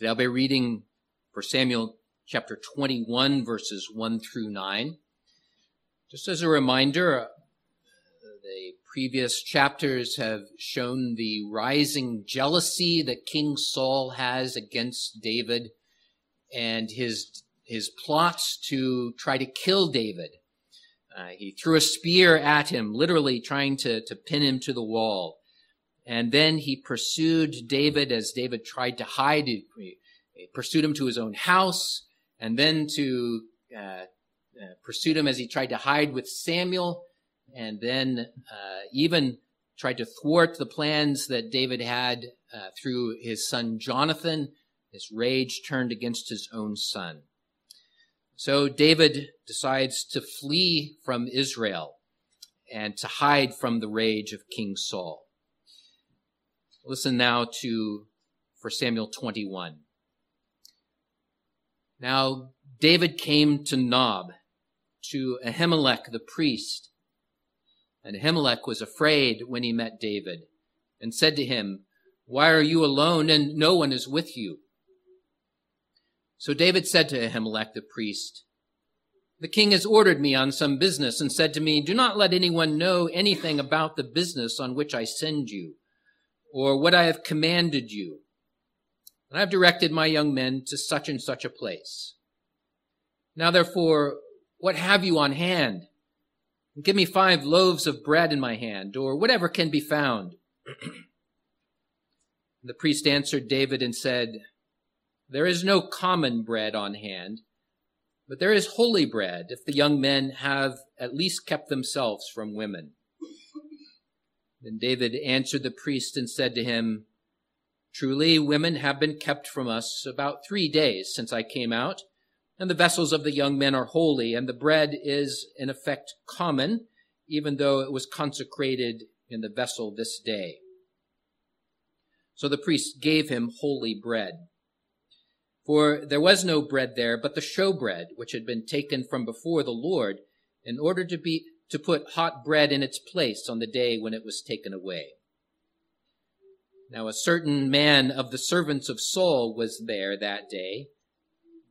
Today I'll be reading for Samuel chapter 21, verses 1 through 9. Just as a reminder, the previous chapters have shown the rising jealousy that King Saul has against David and his, his plots to try to kill David. Uh, he threw a spear at him, literally trying to, to pin him to the wall. And then he pursued David as David tried to hide. He pursued him to his own house and then to uh, uh, pursued him as he tried to hide with Samuel and then uh, even tried to thwart the plans that David had uh, through his son Jonathan. His rage turned against his own son. So David decides to flee from Israel and to hide from the rage of King Saul. Listen now to for Samuel 21. Now David came to Nob, to Ahimelech the priest. And Ahimelech was afraid when he met David and said to him, Why are you alone and no one is with you? So David said to Ahimelech the priest, The king has ordered me on some business and said to me, Do not let anyone know anything about the business on which I send you or what I have commanded you. And I have directed my young men to such and such a place. Now therefore, what have you on hand? Give me five loaves of bread in my hand, or whatever can be found. the priest answered David and said, There is no common bread on hand, but there is holy bread if the young men have at least kept themselves from women. Then David answered the priest and said to him, Truly, women have been kept from us about three days since I came out, and the vessels of the young men are holy, and the bread is in effect common, even though it was consecrated in the vessel this day. So the priest gave him holy bread. For there was no bread there but the showbread, which had been taken from before the Lord, in order to be to put hot bread in its place on the day when it was taken away. Now a certain man of the servants of Saul was there that day,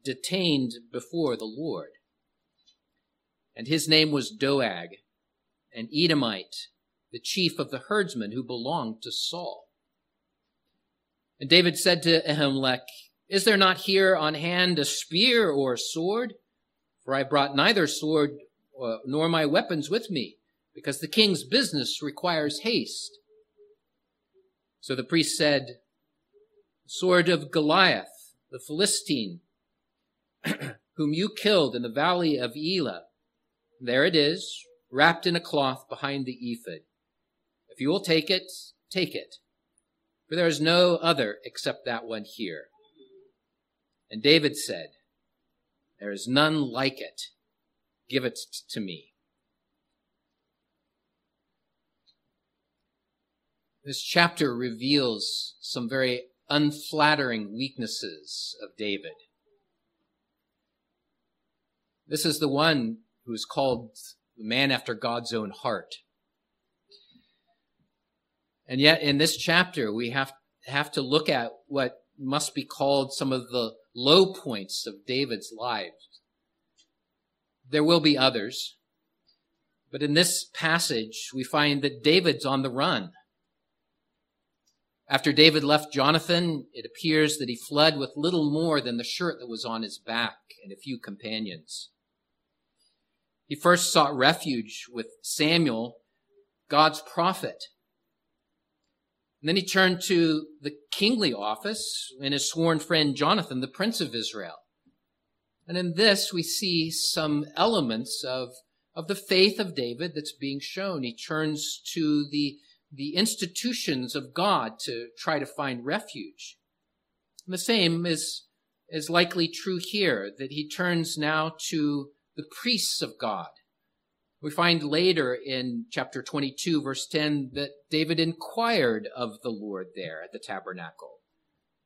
detained before the Lord. And his name was Doeg, an Edomite, the chief of the herdsmen who belonged to Saul. And David said to Ahimelech, Is there not here on hand a spear or a sword? For I brought neither sword uh, nor my weapons with me, because the king's business requires haste. So the priest said, Sword of Goliath, the Philistine, whom you killed in the valley of Elah. There it is, wrapped in a cloth behind the ephod. If you will take it, take it. For there is no other except that one here. And David said, There is none like it. Give it to me. This chapter reveals some very unflattering weaknesses of David. This is the one who is called the man after God's own heart. And yet in this chapter, we have, have to look at what must be called some of the low points of David's life. There will be others. But in this passage, we find that David's on the run. After David left Jonathan, it appears that he fled with little more than the shirt that was on his back and a few companions. He first sought refuge with Samuel, God's prophet. And then he turned to the kingly office and his sworn friend Jonathan, the prince of Israel. And in this, we see some elements of, of the faith of David that's being shown. He turns to the, the institutions of God to try to find refuge. And the same is, is likely true here, that he turns now to the priests of God. We find later in chapter 22, verse 10, that David inquired of the Lord there at the tabernacle.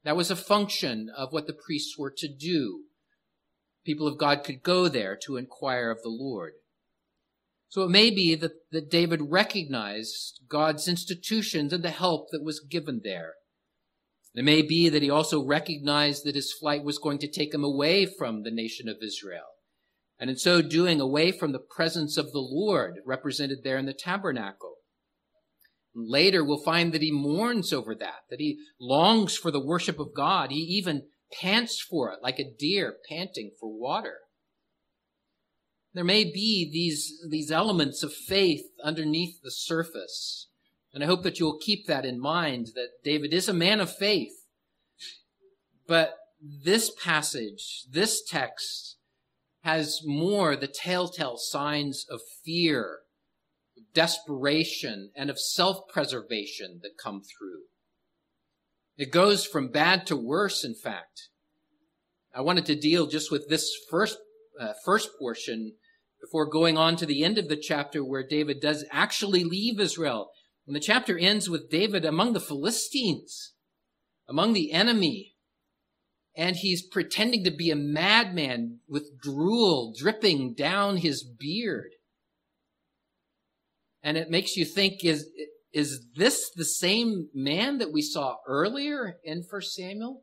That was a function of what the priests were to do people of God could go there to inquire of the Lord. So it may be that, that David recognized God's institutions and the help that was given there. It may be that he also recognized that his flight was going to take him away from the nation of Israel. And in so doing, away from the presence of the Lord represented there in the tabernacle. Later, we'll find that he mourns over that, that he longs for the worship of God. He even pants for it like a deer panting for water. There may be these, these elements of faith underneath the surface. And I hope that you'll keep that in mind that David is a man of faith. But this passage, this text, has more the telltale signs of fear, desperation, and of self-preservation that come through. It goes from bad to worse, in fact. I wanted to deal just with this first, uh, first portion before going on to the end of the chapter where David does actually leave Israel. And the chapter ends with David among the Philistines, among the enemy. And he's pretending to be a madman with drool dripping down his beard. And it makes you think, is, is this the same man that we saw earlier in 1 Samuel?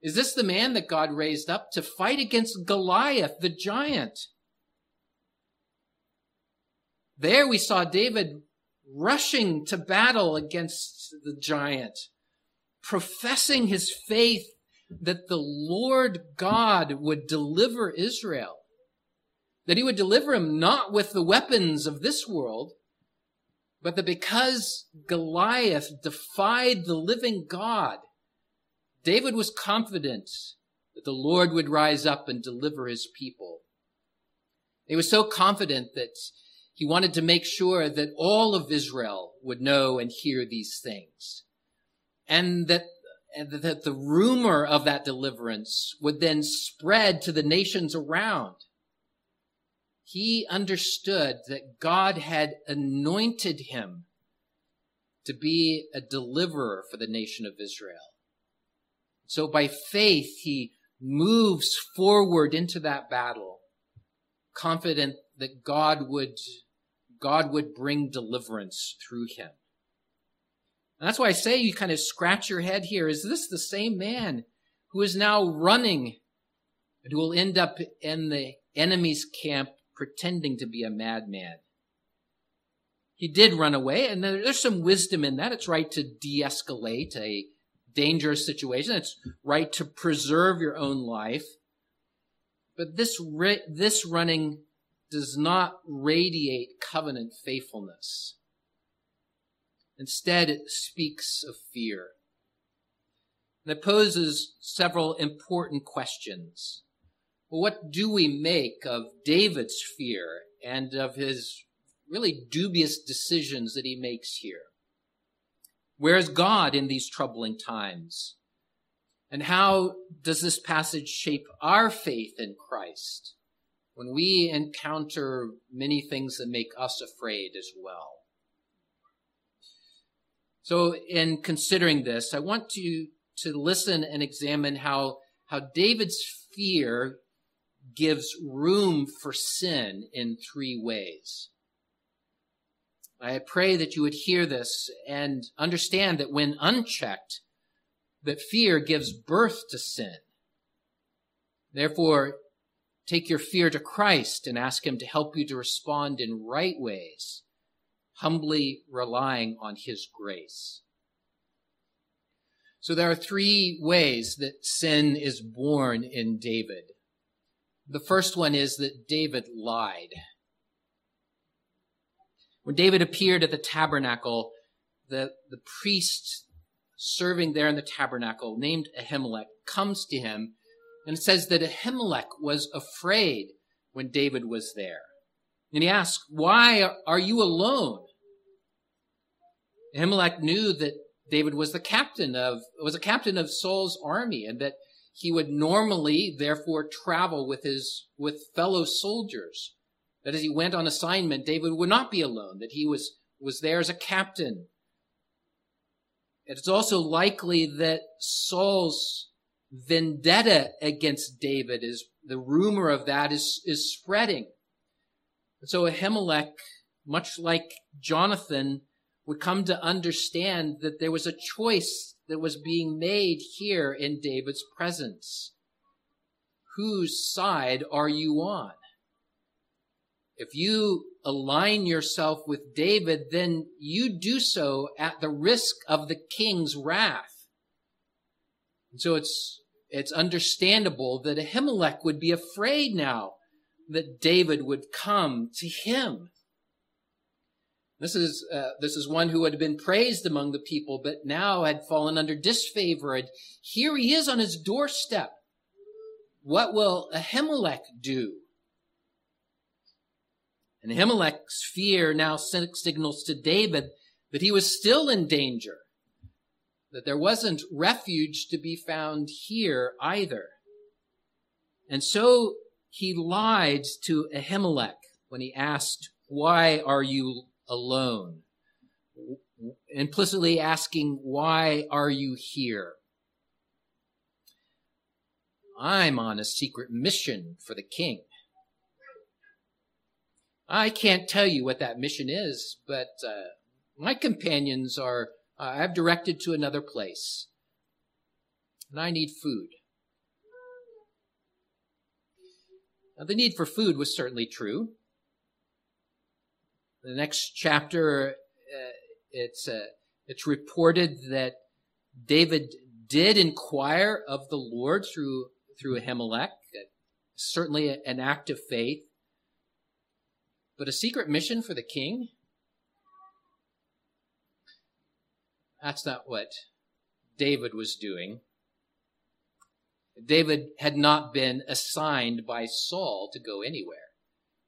Is this the man that God raised up to fight against Goliath, the giant? There we saw David rushing to battle against the giant, professing his faith that the Lord God would deliver Israel, that he would deliver him not with the weapons of this world, but that because Goliath defied the living God, David was confident that the Lord would rise up and deliver his people. He was so confident that he wanted to make sure that all of Israel would know and hear these things. And that, and that the rumor of that deliverance would then spread to the nations around. He understood that God had anointed him to be a deliverer for the nation of Israel. So by faith, he moves forward into that battle, confident that God would God would bring deliverance through him. And that's why I say you kind of scratch your head here. Is this the same man who is now running and who will end up in the enemy's camp pretending to be a madman? He did run away, and there's some wisdom in that. It's right to de escalate a dangerous situation, it's right to preserve your own life. But this, this running does not radiate covenant faithfulness. Instead, it speaks of fear. And it poses several important questions. What do we make of David's fear and of his really dubious decisions that he makes here? Where is God in these troubling times? And how does this passage shape our faith in Christ? when we encounter many things that make us afraid as well. So in considering this, I want you to listen and examine how, how David's fear gives room for sin in three ways. I pray that you would hear this and understand that when unchecked, that fear gives birth to sin. Therefore, Take your fear to Christ and ask Him to help you to respond in right ways, humbly relying on His grace. So there are three ways that sin is born in David. The first one is that David lied. When David appeared at the tabernacle, the, the priest serving there in the tabernacle, named Ahimelech, comes to him and says that Ahimelech was afraid when David was there. And he asks, Why are you alone? Ahimelech knew that David was the captain of, was a captain of Saul's army and that he would normally therefore travel with his, with fellow soldiers. That as he went on assignment, David would not be alone, that he was, was there as a captain. It's also likely that Saul's vendetta against David is the rumor of that is, is spreading. And so Ahimelech, much like Jonathan, would come to understand that there was a choice that was being made here in David's presence. Whose side are you on? If you align yourself with David, then you do so at the risk of the king's wrath. And so it's, it's understandable that Ahimelech would be afraid now that David would come to him. This is, uh, this is one who had been praised among the people, but now had fallen under disfavor. And here he is on his doorstep. What will Ahimelech do? And Ahimelech's fear now signals to David that he was still in danger, that there wasn't refuge to be found here either. And so he lied to Ahimelech when he asked, Why are you alone? Implicitly asking, Why are you here? I'm on a secret mission for the king. I can't tell you what that mission is, but uh, my companions are, uh, I've directed to another place. And I need food. Now, the need for food was certainly true. The next chapter, uh, it's, uh, it's reported that David did inquire of the Lord through, through Ahimelech, certainly an act of faith. But a secret mission for the king? That's not what David was doing. David had not been assigned by Saul to go anywhere.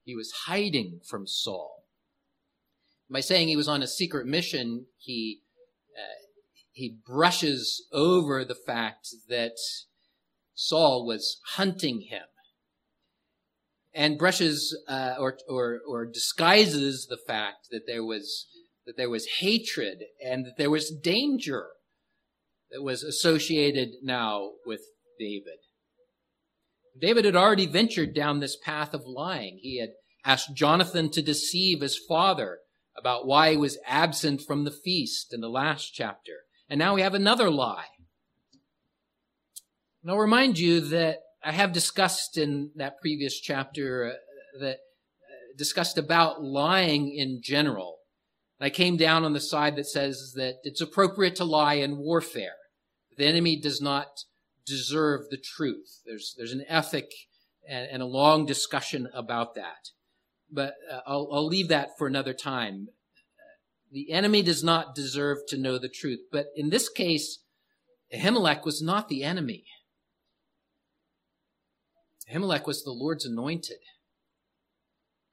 He was hiding from Saul. By saying he was on a secret mission, he uh, he brushes over the fact that Saul was hunting him, and brushes uh, or or or disguises the fact that there was that there was hatred and that there was danger that was associated now with David. David had already ventured down this path of lying. He had asked Jonathan to deceive his father about why he was absent from the feast in the last chapter. And now we have another lie. And I'll remind you that I have discussed in that previous chapter uh, that uh, discussed about lying in general. I came down on the side that says that it's appropriate to lie in warfare. The enemy does not deserve the truth. There's, there's an ethic and, and a long discussion about that. But uh, I'll, I'll leave that for another time. The enemy does not deserve to know the truth. But in this case, Ahimelech was not the enemy. Ahimelech was the Lord's anointed.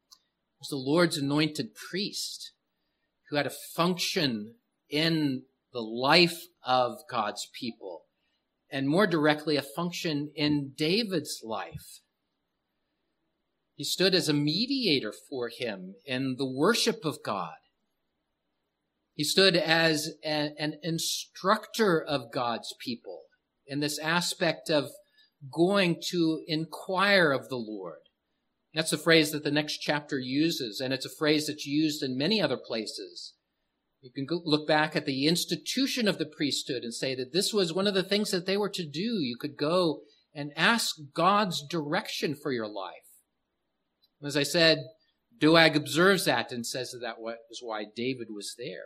He was the Lord's anointed priest who had a function in the life of God's people and more directly, a function in David's life. He stood as a mediator for him in the worship of God. He stood as a, an instructor of God's people in this aspect of going to inquire of the Lord. That's a phrase that the next chapter uses, and it's a phrase that's used in many other places. You can look back at the institution of the priesthood and say that this was one of the things that they were to do. You could go and ask God's direction for your life. As I said, Doeg observes that and says that that was why David was there.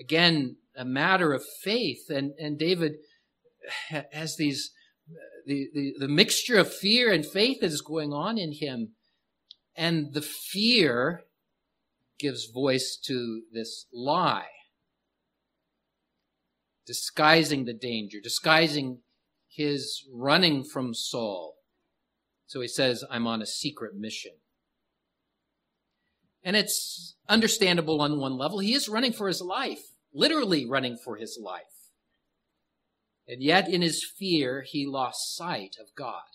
Again, a matter of faith, and, and David has these the, the, the mixture of fear and faith that is going on in him. And the fear gives voice to this lie, disguising the danger, disguising his running from Saul. So he says, I'm on a secret mission. And it's understandable on one level. He is running for his life, literally running for his life. And yet, in his fear, he lost sight of God.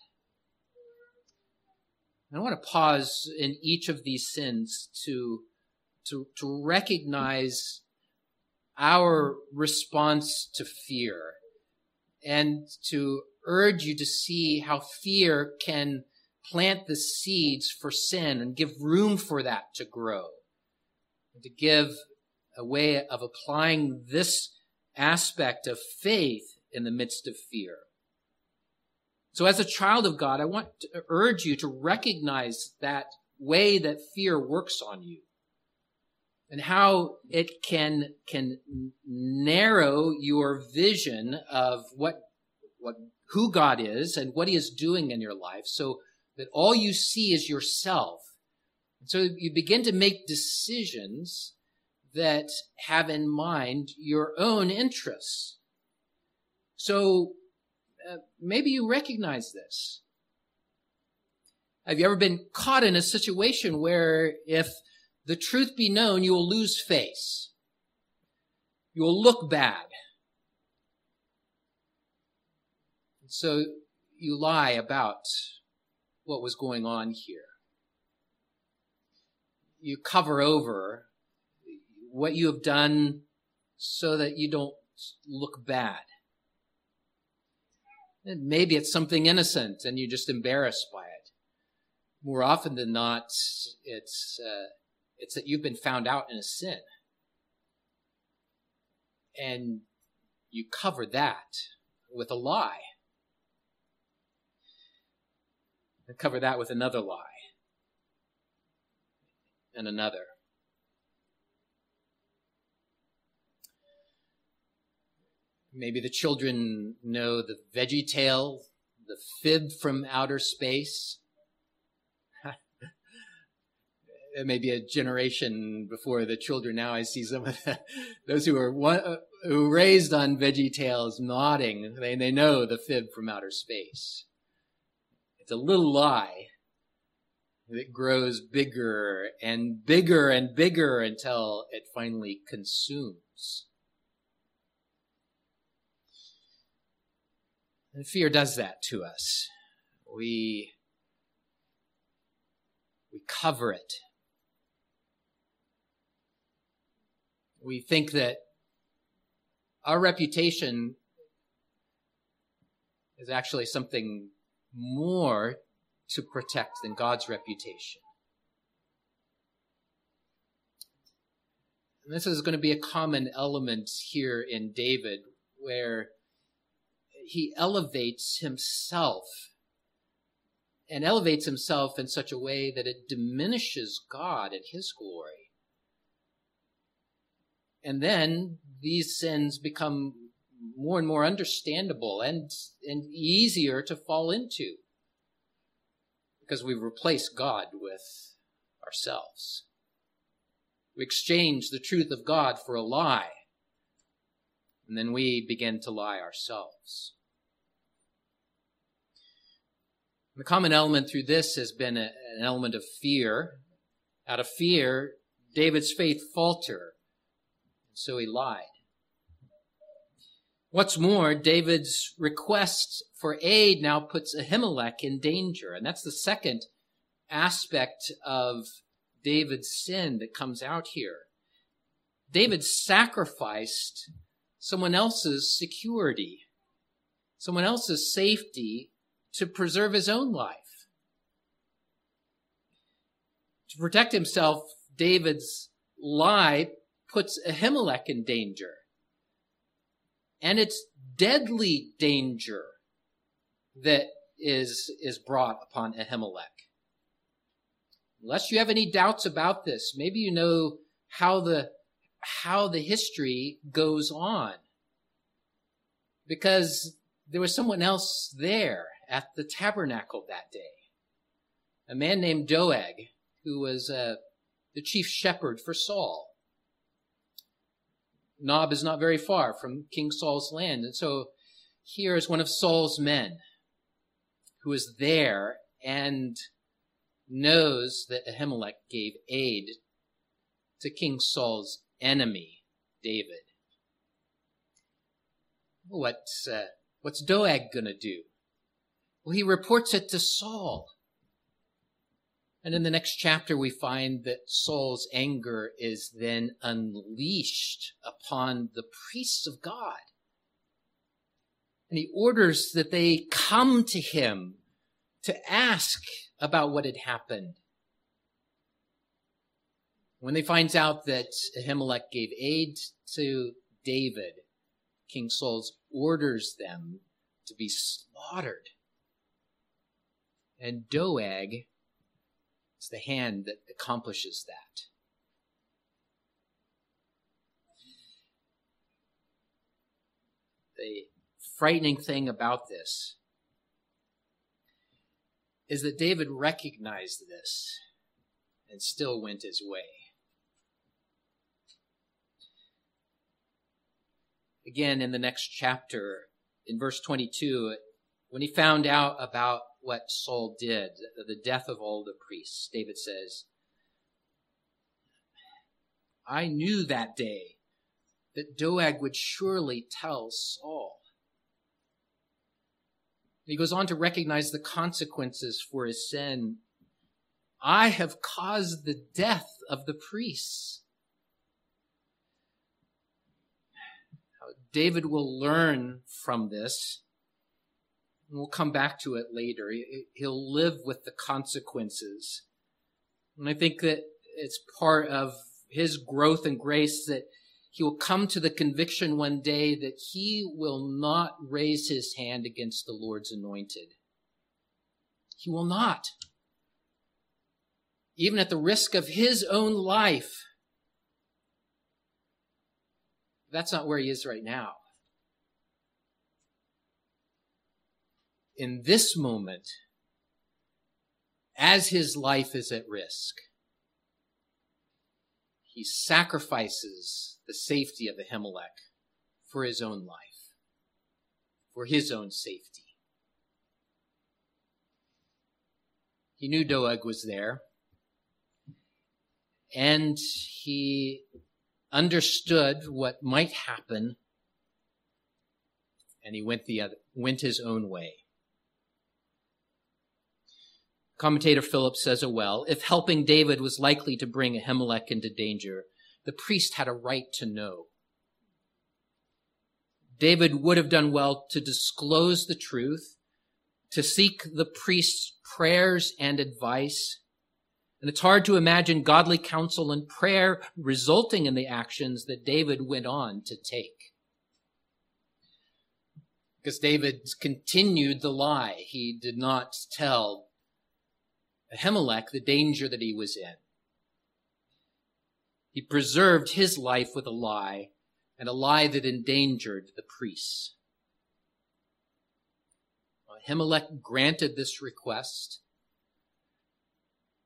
I want to pause in each of these sins to to, to recognize our response to fear and to urge you to see how fear can plant the seeds for sin and give room for that to grow and to give a way of applying this aspect of faith in the midst of fear. So as a child of God, I want to urge you to recognize that way that fear works on you and how it can, can narrow your vision of what, what, who God is and what he is doing in your life so that all you see is yourself. And so you begin to make decisions that have in mind your own interests. So uh, maybe you recognize this. Have you ever been caught in a situation where if the truth be known, you will lose face? You will look bad. So you lie about what was going on here. You cover over what you have done so that you don't look bad. And maybe it's something innocent and you're just embarrassed by it. More often than not, it's, uh, it's that you've been found out in a sin. And you cover that with a lie. And cover that with another lie. And another. Maybe the children know the veggie tale, the fib from outer space. It may be a generation before the children now. I see some of the, those who are one, uh, who raised on VeggieTales nodding. They, they know the fib from outer space. It's a little lie that grows bigger and bigger and bigger until it finally consumes And fear does that to us. We, we cover it. We think that our reputation is actually something more to protect than God's reputation. And this is going to be a common element here in David, where he elevates himself and elevates himself in such a way that it diminishes God and his glory. And then these sins become more and more understandable and, and easier to fall into because we replace God with ourselves. We exchange the truth of God for a lie, and then we begin to lie ourselves. The common element through this has been a, an element of fear. Out of fear, David's faith faltered, so he lied. What's more, David's request for aid now puts Ahimelech in danger. And that's the second aspect of David's sin that comes out here. David sacrificed someone else's security, someone else's safety to preserve his own life. To protect himself, David's lie puts Ahimelech in danger. And it's deadly danger that is, is brought upon Ahimelech. Unless you have any doubts about this, maybe you know how the, how the history goes on. Because there was someone else there at the tabernacle that day. A man named Doeg, who was uh, the chief shepherd for Saul. Nob is not very far from King Saul's land. And so here is one of Saul's men who is there and knows that Ahimelech gave aid to King Saul's enemy, David. What's, uh, what's Doeg going to do? Well, he reports it to Saul. And in the next chapter, we find that Saul's anger is then unleashed upon the priests of God. And he orders that they come to him to ask about what had happened. When they finds out that Ahimelech gave aid to David, King Saul orders them to be slaughtered. And Doeg is the hand that accomplishes that. The frightening thing about this is that David recognized this and still went his way. Again, in the next chapter, in verse 22, when he found out about what Saul did, the death of all the priests, David says, I knew that day that Doeg would surely tell Saul. He goes on to recognize the consequences for his sin. I have caused the death of the priests. David will learn from this. We'll come back to it later. He'll live with the consequences. And I think that it's part of his growth and grace that he will come to the conviction one day that he will not raise his hand against the Lord's anointed. He will not. Even at the risk of his own life. That's not where he is right now. In this moment, as his life is at risk, he sacrifices the safety of Ahimelech for his own life, for his own safety. He knew Doeg was there, and he understood what might happen, and he went the other, went his own way. Commentator Phillips says it well. If helping David was likely to bring Ahimelech into danger, the priest had a right to know. David would have done well to disclose the truth, to seek the priest's prayers and advice, and it's hard to imagine godly counsel and prayer resulting in the actions that David went on to take. Because David continued the lie. He did not tell Ahimelech the danger that he was in. He preserved his life with a lie, and a lie that endangered the priests. Ahimelech granted this request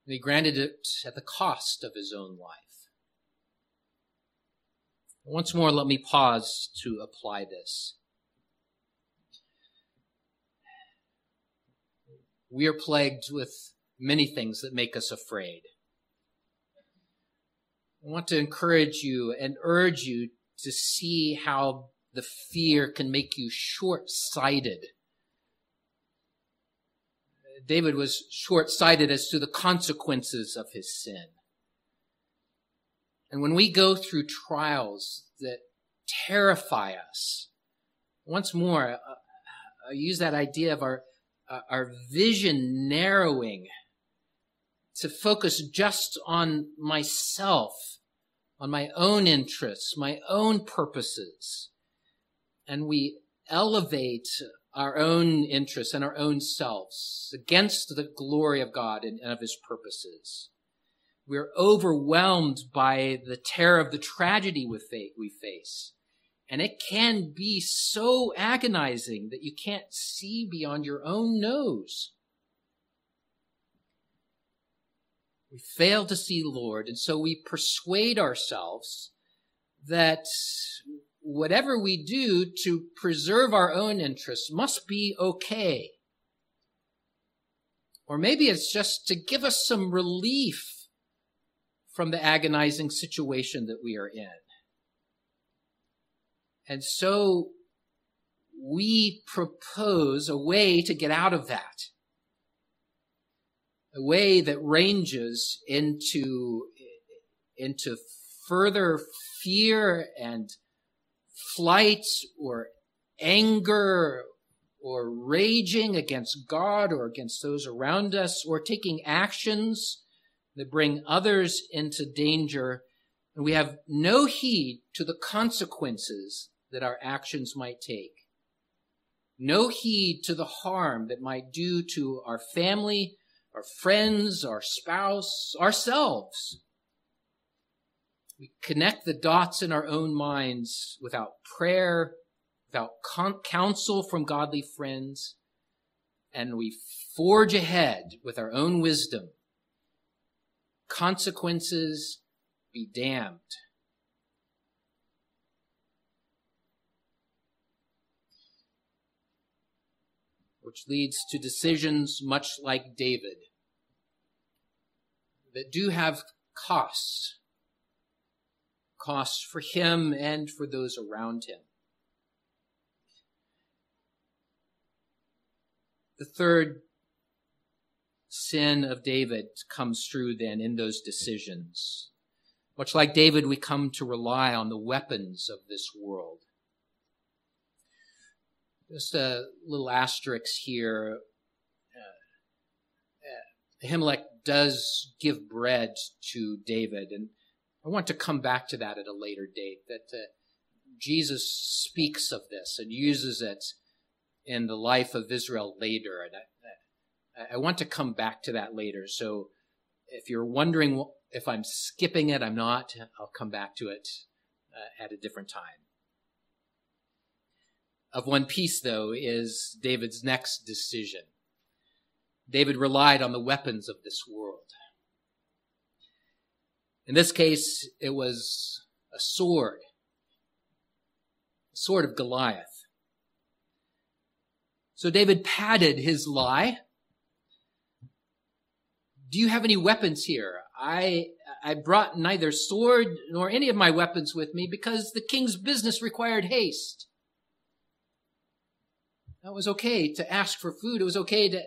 and he granted it at the cost of his own life. Once more, let me pause to apply this. We are plagued with many things that make us afraid. I want to encourage you and urge you to see how the fear can make you short sighted David was short sighted as to the consequences of his sin. And when we go through trials that terrify us, once more, I use that idea of our, our vision narrowing to focus just on myself, on my own interests, my own purposes. And we elevate our own interests and our own selves against the glory of God and, of his purposes. We're overwhelmed by the terror of the tragedy we face. And it can be so agonizing that you can't see beyond your own nose. We fail to see Lord, and so we persuade ourselves that whatever we do to preserve our own interests must be okay. Or maybe it's just to give us some relief from the agonizing situation that we are in. And so we propose a way to get out of that. A way that ranges into, into further fear and flight or anger or raging against God or against those around us or taking actions that bring others into danger, and we have no heed to the consequences that our actions might take. No heed to the harm that might do to our family, our friends, our spouse, ourselves. We connect the dots in our own minds without prayer, without counsel from godly friends, and we forge ahead with our own wisdom. Consequences be damned. Which leads to decisions much like David that do have costs. Costs for him and for those around him. The third sin of David comes through then in those decisions. Much like David, we come to rely on the weapons of this world. Just a little asterisk here. Uh, Ahimelech does give bread to David, and I want to come back to that at a later date. That uh, Jesus speaks of this and uses it in the life of Israel later. And I, I want to come back to that later. So if you're wondering if I'm skipping it, I'm not. I'll come back to it uh, at a different time. Of one piece, though, is David's next decision. David relied on the weapons of this world. In this case, it was a sword, a sword of Goliath. So David padded his lie. Do you have any weapons here? I, I brought neither sword nor any of my weapons with me because the king's business required haste. That was okay to ask for food. It was okay to,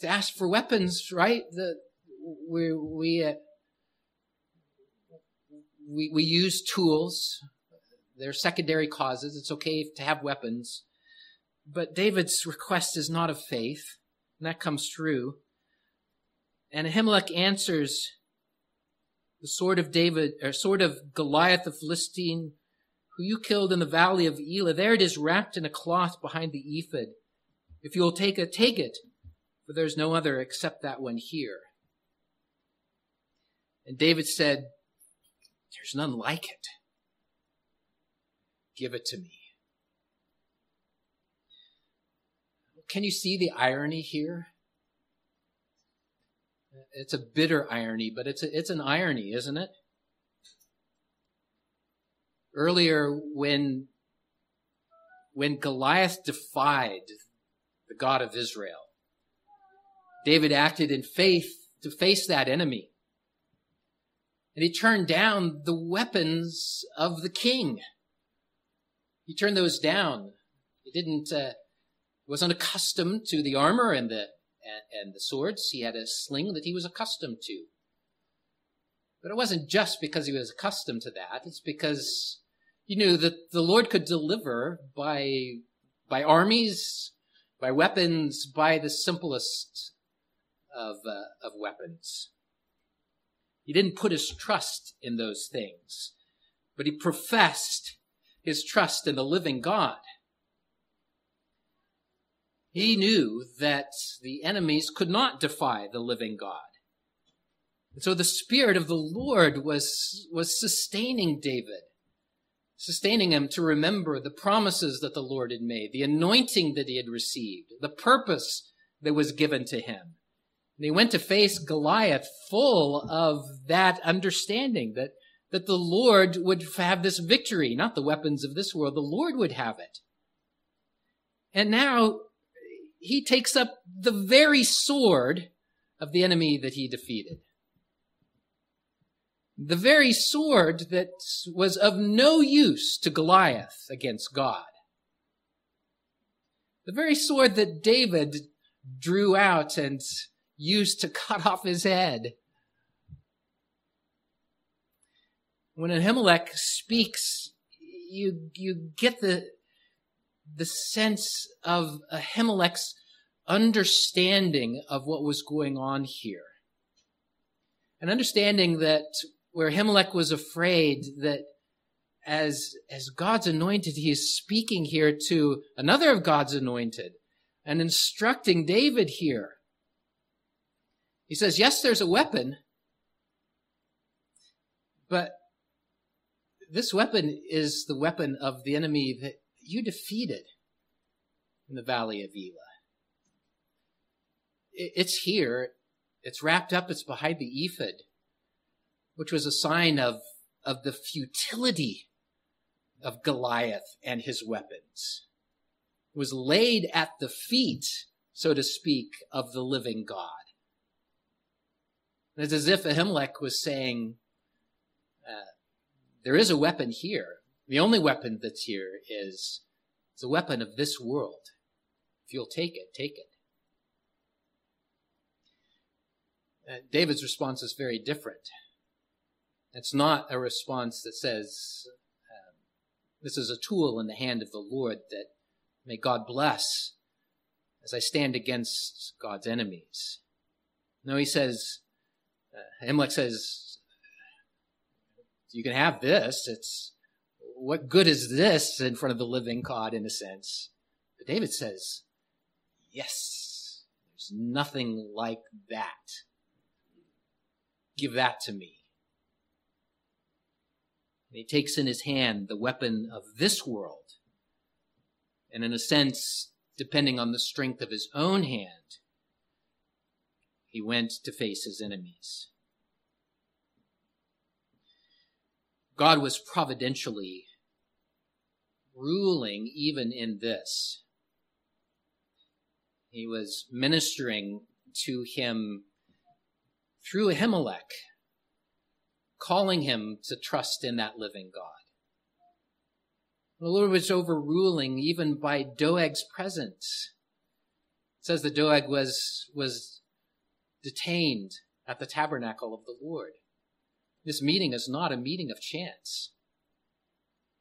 to ask for weapons, right? The, we, we, uh, we, we use tools. They're secondary causes. It's okay to have weapons. But David's request is not of faith, and that comes true. And Ahimelech answers the sword of David, or sword of Goliath the Philistine, who you killed in the valley of Elah. There it is wrapped in a cloth behind the ephod. If you will take it, take it, for there's no other except that one here. And David said, There's none like it. Give it to me. Can you see the irony here? It's a bitter irony, but it's a, it's an irony, isn't it? Earlier, when when Goliath defied the God of Israel, David acted in faith to face that enemy. And he turned down the weapons of the king. He turned those down. He didn't uh, wasn't accustomed to the armor and the and, and the swords. He had a sling that he was accustomed to. But it wasn't just because he was accustomed to that. It's because he knew that the Lord could deliver by by armies, by weapons, by the simplest of uh, of weapons. He didn't put his trust in those things, but he professed his trust in the living God. He knew that the enemies could not defy the living God. So the Spirit of the Lord was, was sustaining David, sustaining him to remember the promises that the Lord had made, the anointing that he had received, the purpose that was given to him. And he went to face Goliath full of that understanding that, that the Lord would have this victory, not the weapons of this world. The Lord would have it. And now he takes up the very sword of the enemy that he defeated. The very sword that was of no use to Goliath against God. The very sword that David drew out and used to cut off his head. When Ahimelech speaks, you, you get the, the sense of Ahimelech's understanding of what was going on here. And understanding that where Ahimelech was afraid that as, as God's anointed, he is speaking here to another of God's anointed and instructing David here. He says, yes, there's a weapon, but this weapon is the weapon of the enemy that you defeated in the valley of Elah. It's here. It's wrapped up. It's behind the ephod, which was a sign of, of the futility of Goliath and his weapons. Was laid at the feet, so to speak, of the living God. It's as if Ahimelech was saying, uh, there is a weapon here. The only weapon that's here is the weapon of this world. If you'll take it, take it. Uh, David's response is very different. It's not a response that says, um, This is a tool in the hand of the Lord that may God bless as I stand against God's enemies. No, he says, uh, Ahimelech says, You can have this. It's what good is this in front of the living God, in a sense? But David says, Yes, there's nothing like that. Give that to me. And he takes in his hand the weapon of this world. And in a sense, depending on the strength of his own hand, he went to face his enemies. God was providentially ruling even in this. He was ministering to him through Ahimelech, calling him to trust in that living God. The Lord was overruling even by Doeg's presence. It says that Doeg was, was detained at the tabernacle of the Lord. This meeting is not a meeting of chance.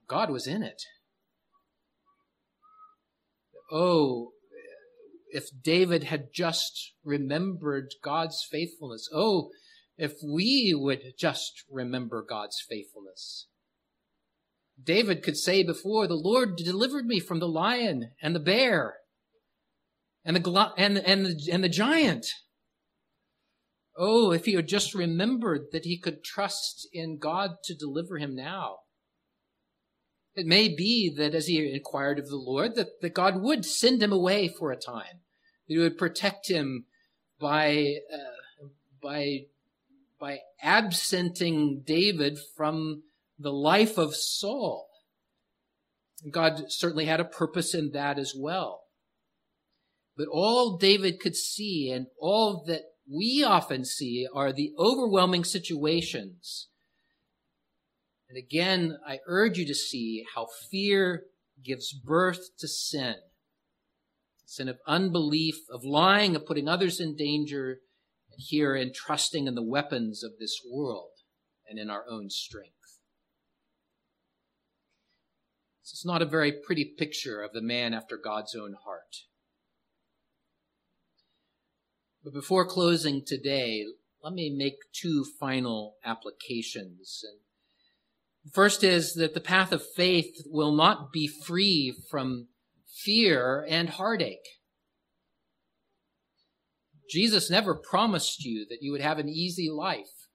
God was in it. Oh, if David had just remembered God's faithfulness. Oh, if we would just remember God's faithfulness. David could say before, the Lord delivered me from the lion and the bear and the, and, and, the, and the giant. Oh, if he had just remembered that he could trust in God to deliver him now. It may be that as he inquired of the Lord, that, that God would send him away for a time, that he would protect him by, uh, by, by absenting David from the life of Saul. God certainly had a purpose in that as well. But all David could see and all that we often see are the overwhelming situations and again, I urge you to see how fear gives birth to sin. Sin of unbelief, of lying, of putting others in danger, here in trusting in the weapons of this world and in our own strength. This is not a very pretty picture of the man after God's own heart. But before closing today, let me make two final applications. And First is that the path of faith will not be free from fear and heartache. Jesus never promised you that you would have an easy life.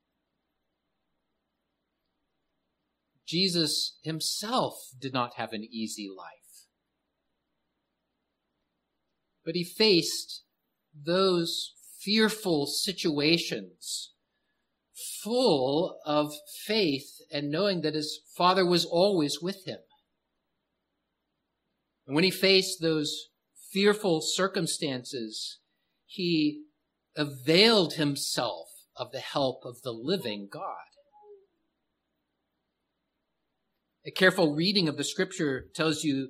Jesus himself did not have an easy life. But he faced those fearful situations full of faith and knowing that his father was always with him. And when he faced those fearful circumstances, he availed himself of the help of the living God. A careful reading of the scripture tells you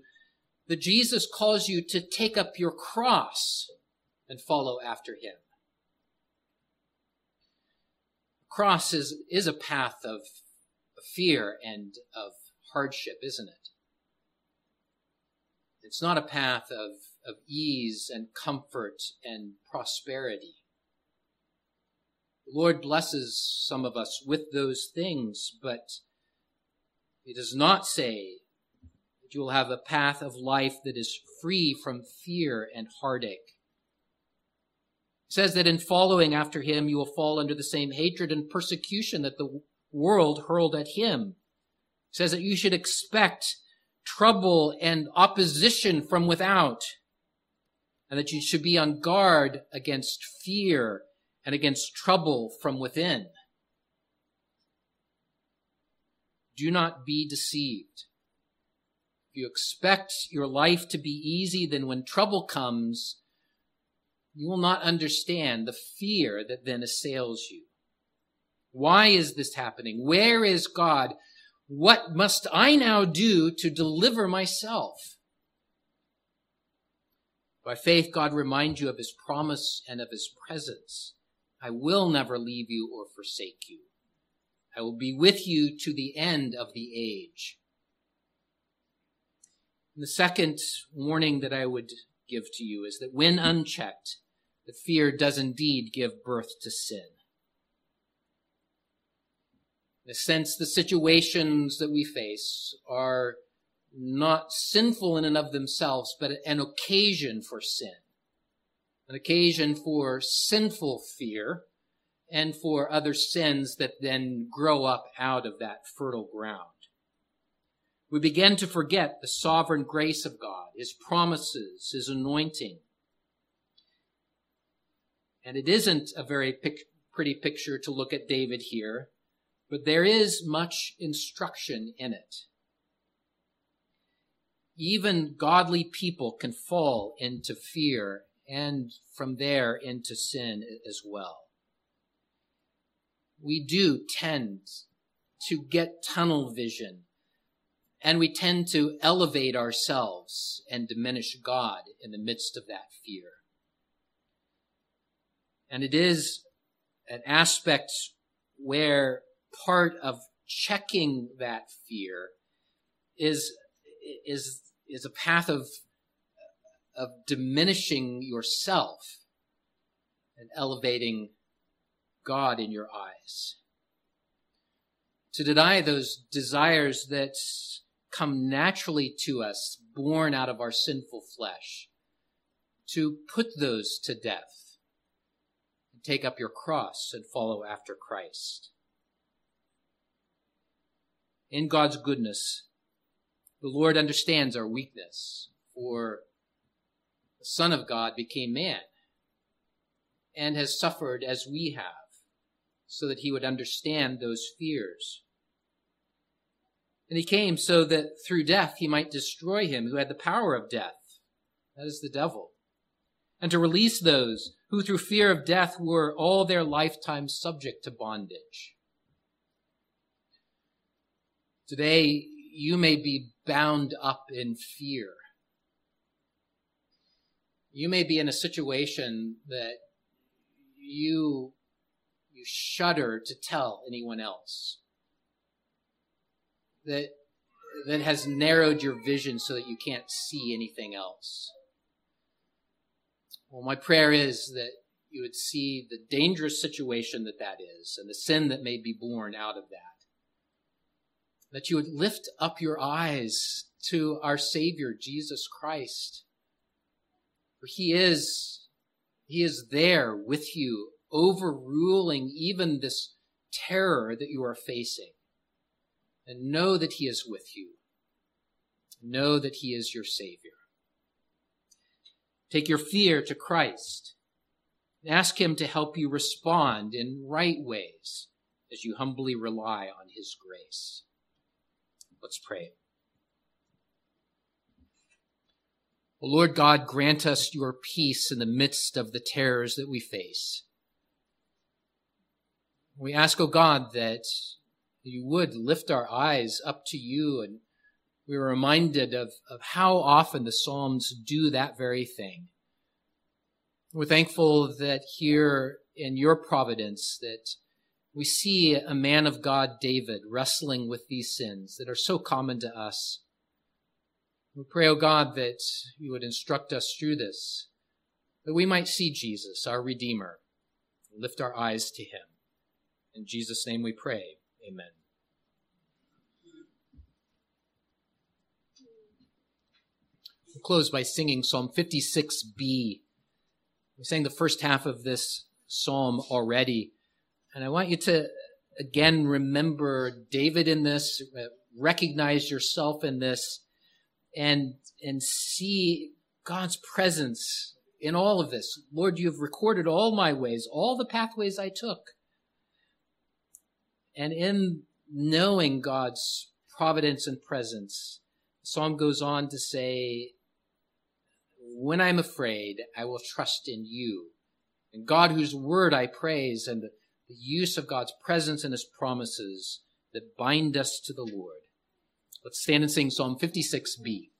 that Jesus calls you to take up your cross and follow after him cross is, is a path of fear and of hardship, isn't it? It's not a path of, of ease and comfort and prosperity. Lord blesses some of us with those things, but He does not say that you will have a path of life that is free from fear and heartache. It says that in following after him, you will fall under the same hatred and persecution that the world hurled at him. It says that you should expect trouble and opposition from without, and that you should be on guard against fear and against trouble from within. Do not be deceived. If you expect your life to be easy, then when trouble comes, you will not understand the fear that then assails you. Why is this happening? Where is God? What must I now do to deliver myself? By faith, God reminds you of his promise and of his presence. I will never leave you or forsake you. I will be with you to the end of the age. And the second warning that I would give to you is that when unchecked, the fear does indeed give birth to sin. In a sense, the situations that we face are not sinful in and of themselves, but an occasion for sin, an occasion for sinful fear, and for other sins that then grow up out of that fertile ground. We begin to forget the sovereign grace of God, His promises, His anointing. And it isn't a very pic- pretty picture to look at David here, but there is much instruction in it. Even godly people can fall into fear and from there into sin as well we do tend to get tunnel vision and we tend to elevate ourselves and diminish God in the midst of that fear. And it is an aspect where part of checking that fear is, is, is a path of, of diminishing yourself and elevating God in your eyes. To deny those desires that come naturally to us, born out of our sinful flesh. To put those to death and take up your cross and follow after Christ. In God's goodness, the Lord understands our weakness, for the Son of God became man and has suffered as we have so that he would understand those fears. And he came so that through death he might destroy him who had the power of death. That is the devil. And to release those who through fear of death were all their lifetime subject to bondage. Today, you may be bound up in fear. You may be in a situation that you you shudder to tell anyone else. That, that has narrowed your vision so that you can't see anything else. Well, my prayer is that you would see the dangerous situation that that is and the sin that may be born out of that. That you would lift up your eyes to our Savior, Jesus Christ. For He is, He is there with you overruling even this terror that you are facing. And know that He is with you. Know that He is your Savior. Take your fear to Christ. Ask Him to help you respond in right ways as you humbly rely on His grace. Let's pray. O Lord God, grant us your peace in the midst of the terrors that we face. We ask, O God, that you would lift our eyes up to you and we are reminded of, of how often the Psalms do that very thing. We're thankful that here in your providence that we see a man of God, David, wrestling with these sins that are so common to us. We pray, O oh God, that you would instruct us through this, that we might see Jesus, our Redeemer, lift our eyes to him. In Jesus' name we pray. Amen. We'll close by singing Psalm 56b. We sang the first half of this psalm already. And I want you to again remember David in this, uh, recognize yourself in this, and, and see God's presence in all of this. Lord, you have recorded all my ways, all the pathways I took. And in knowing God's providence and presence, the psalm goes on to say, when I'm afraid, I will trust in you. And God, whose word I praise, and the, the use of God's presence and his promises that bind us to the Lord. Let's stand and sing Psalm 56b.